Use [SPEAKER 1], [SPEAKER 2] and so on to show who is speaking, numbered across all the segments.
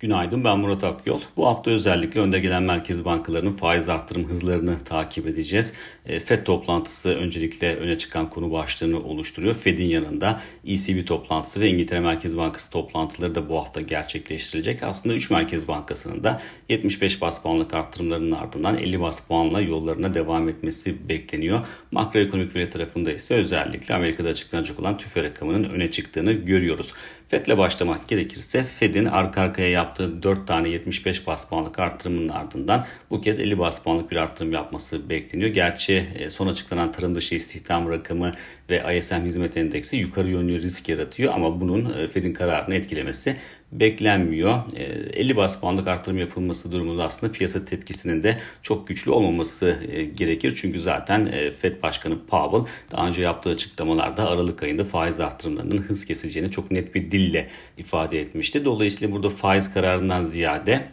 [SPEAKER 1] Günaydın ben Murat Akyol. Bu hafta özellikle önde gelen merkez bankalarının faiz arttırım hızlarını takip edeceğiz. E, FED toplantısı öncelikle öne çıkan konu başlığını oluşturuyor. FED'in yanında ECB toplantısı ve İngiltere Merkez Bankası toplantıları da bu hafta gerçekleştirilecek. Aslında 3 Merkez Bankası'nın da 75 bas puanlık arttırımlarının ardından 50 bas puanla yollarına devam etmesi bekleniyor. Makroekonomik veri tarafında ise özellikle Amerika'da açıklanacak olan tüfe rakamının öne çıktığını görüyoruz. FED'le başlamak gerekirse FED'in arka arkaya 4 tane 75 bas puanlık arttırımının ardından bu kez 50 bas puanlık bir arttırım yapması bekleniyor. Gerçi e, son açıklanan tarım dışı istihdam rakamı ve ISM hizmet endeksi yukarı yönlü risk yaratıyor ama bunun e, Fed'in kararını etkilemesi beklenmiyor. 50 e, bas puanlık artırım yapılması durumunda aslında piyasa tepkisinin de çok güçlü olmaması gerekir. Çünkü zaten Fed Başkanı Powell daha önce yaptığı açıklamalarda Aralık ayında faiz artırımlarının hız keseceğini çok net bir dille ifade etmişti. Dolayısıyla burada faiz kararından ziyade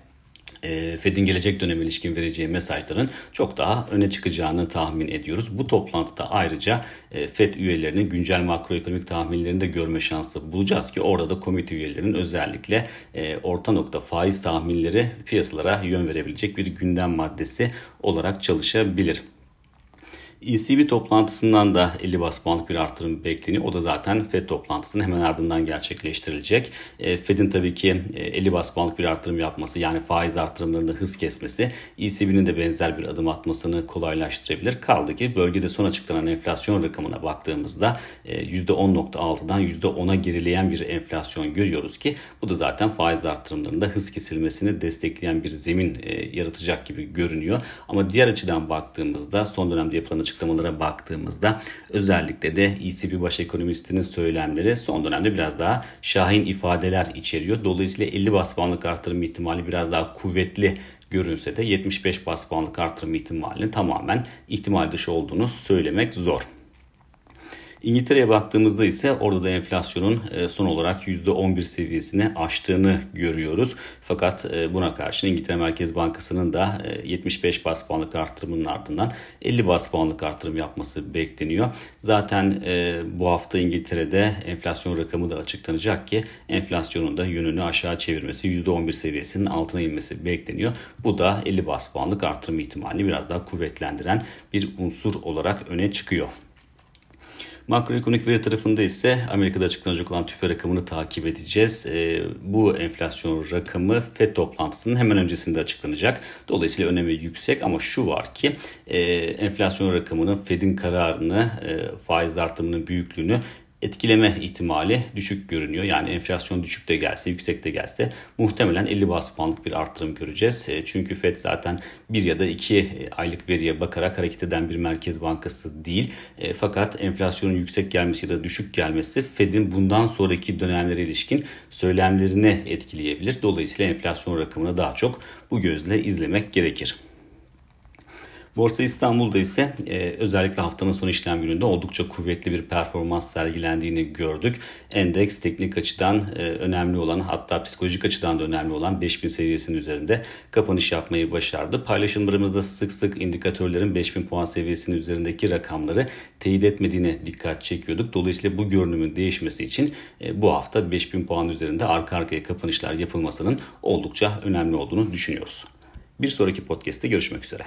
[SPEAKER 1] e, Fed'in gelecek döneme ilişkin vereceği mesajların çok daha öne çıkacağını tahmin ediyoruz. Bu toplantıda ayrıca e, Fed üyelerinin güncel makroekonomik tahminlerini de görme şansı bulacağız ki orada da komite üyelerinin özellikle e, orta nokta faiz tahminleri piyasalara yön verebilecek bir gündem maddesi olarak çalışabilir. ECB toplantısından da 50 bas puanlık bir artırım bekleniyor. O da zaten FED toplantısının hemen ardından gerçekleştirilecek. E, FED'in tabii ki 50 e, bas puanlık bir artırım yapması yani faiz artırımlarında hız kesmesi ECB'nin de benzer bir adım atmasını kolaylaştırabilir. Kaldı ki bölgede son açıklanan enflasyon rakamına baktığımızda %10.6'dan e, %10'a gerileyen bir enflasyon görüyoruz ki bu da zaten faiz artırımlarında hız kesilmesini destekleyen bir zemin yaratacak gibi görünüyor. Ama diğer açıdan baktığımızda son dönemde yapılan açıklamalar açıklamalara baktığımızda özellikle de ECB baş ekonomistinin söylemleri son dönemde biraz daha şahin ifadeler içeriyor. Dolayısıyla 50 bas puanlık artırım ihtimali biraz daha kuvvetli görünse de 75 bas puanlık artırım ihtimalinin tamamen ihtimal dışı olduğunu söylemek zor. İngiltere'ye baktığımızda ise orada da enflasyonun e, son olarak %11 seviyesini aştığını görüyoruz. Fakat e, buna karşın İngiltere Merkez Bankası'nın da 75 e, bas puanlık artırımının ardından 50 bas puanlık artırım yapması bekleniyor. Zaten bu hafta İngiltere'de enflasyon rakamı da açıklanacak ki enflasyonun da yönünü aşağı çevirmesi %11 seviyesinin altına inmesi bekleniyor. Bu da 50 bas puanlık artırım ihtimalini biraz daha kuvvetlendiren bir unsur olarak öne çıkıyor. Makroekonomik veri tarafında ise Amerika'da açıklanacak olan tüfe rakamını takip edeceğiz. E, bu enflasyon rakamı FED toplantısının hemen öncesinde açıklanacak. Dolayısıyla önemi yüksek ama şu var ki e, enflasyon rakamının FED'in kararını, e, faiz artımının büyüklüğünü etkileme ihtimali düşük görünüyor. Yani enflasyon düşük de gelse, yüksek de gelse muhtemelen 50 bas puanlık bir artırım göreceğiz. E, çünkü FED zaten bir ya da iki e, aylık veriye bakarak hareket eden bir merkez bankası değil. E, fakat enflasyonun yüksek gelmesi ya da düşük gelmesi FED'in bundan sonraki dönemlere ilişkin söylemlerini etkileyebilir. Dolayısıyla enflasyon rakamını daha çok bu gözle izlemek gerekir. Borsa İstanbul'da ise e, özellikle haftanın son işlem gününde oldukça kuvvetli bir performans sergilendiğini gördük. Endeks teknik açıdan e, önemli olan hatta psikolojik açıdan da önemli olan 5000 seviyesinin üzerinde kapanış yapmayı başardı. Paylaşımlarımızda sık sık indikatörlerin 5000 puan seviyesinin üzerindeki rakamları teyit etmediğine dikkat çekiyorduk. Dolayısıyla bu görünümün değişmesi için e, bu hafta 5000 puan üzerinde arka arkaya kapanışlar yapılmasının oldukça önemli olduğunu düşünüyoruz. Bir sonraki podcast'te görüşmek üzere.